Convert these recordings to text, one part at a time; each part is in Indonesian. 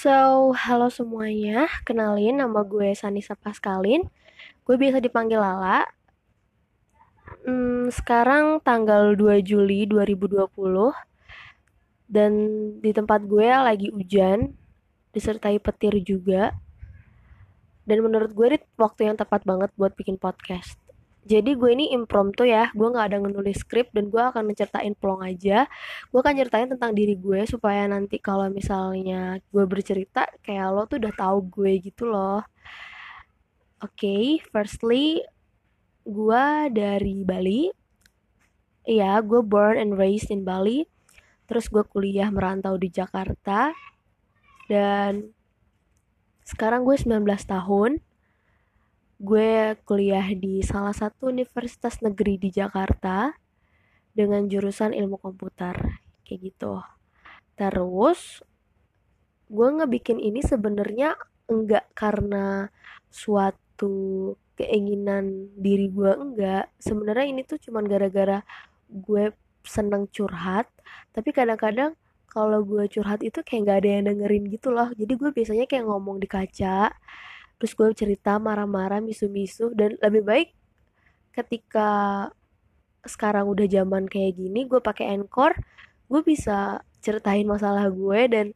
So, halo semuanya. Kenalin, nama gue Sanisa Paskalin. Gue biasa dipanggil Lala. Hmm, sekarang tanggal 2 Juli 2020. Dan di tempat gue lagi hujan, disertai petir juga. Dan menurut gue ini waktu yang tepat banget buat bikin podcast. Jadi gue ini impromptu ya, gue gak ada ngenulis skrip dan gue akan menceritain plong aja. Gue akan ceritain tentang diri gue supaya nanti kalau misalnya gue bercerita kayak lo tuh udah tahu gue gitu loh. Oke, okay, firstly gue dari Bali. Iya, gue born and raised in Bali. Terus gue kuliah merantau di Jakarta. Dan sekarang gue 19 tahun gue kuliah di salah satu universitas negeri di Jakarta dengan jurusan ilmu komputer kayak gitu. Terus gue ngebikin ini sebenarnya enggak karena suatu keinginan diri gue enggak. Sebenarnya ini tuh cuman gara-gara gue seneng curhat tapi kadang-kadang kalau gue curhat itu kayak nggak ada yang dengerin gitu loh. Jadi gue biasanya kayak ngomong di kaca terus gue cerita marah-marah misu-misu dan lebih baik ketika sekarang udah zaman kayak gini gue pakai encore gue bisa ceritain masalah gue dan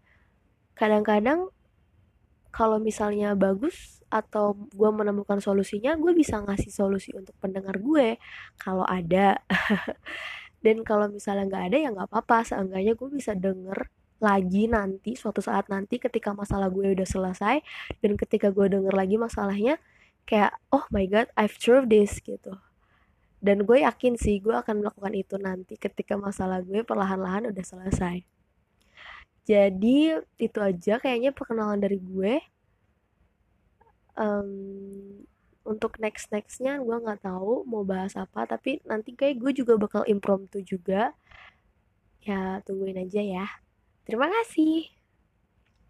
kadang-kadang kalau misalnya bagus atau gue menemukan solusinya gue bisa ngasih solusi untuk pendengar gue kalau ada. Dan kalau misalnya nggak ada ya nggak apa-apa. Seenggaknya gue bisa denger lagi nanti suatu saat nanti ketika masalah gue udah selesai dan ketika gue denger lagi masalahnya kayak oh my god I've tried this gitu. Dan gue yakin sih gue akan melakukan itu nanti ketika masalah gue perlahan-lahan udah selesai. Jadi itu aja kayaknya perkenalan dari gue. Um, untuk next nextnya gue nggak tahu mau bahas apa tapi nanti kayak gue juga bakal impromptu juga. Ya tungguin aja ya Terima kasih.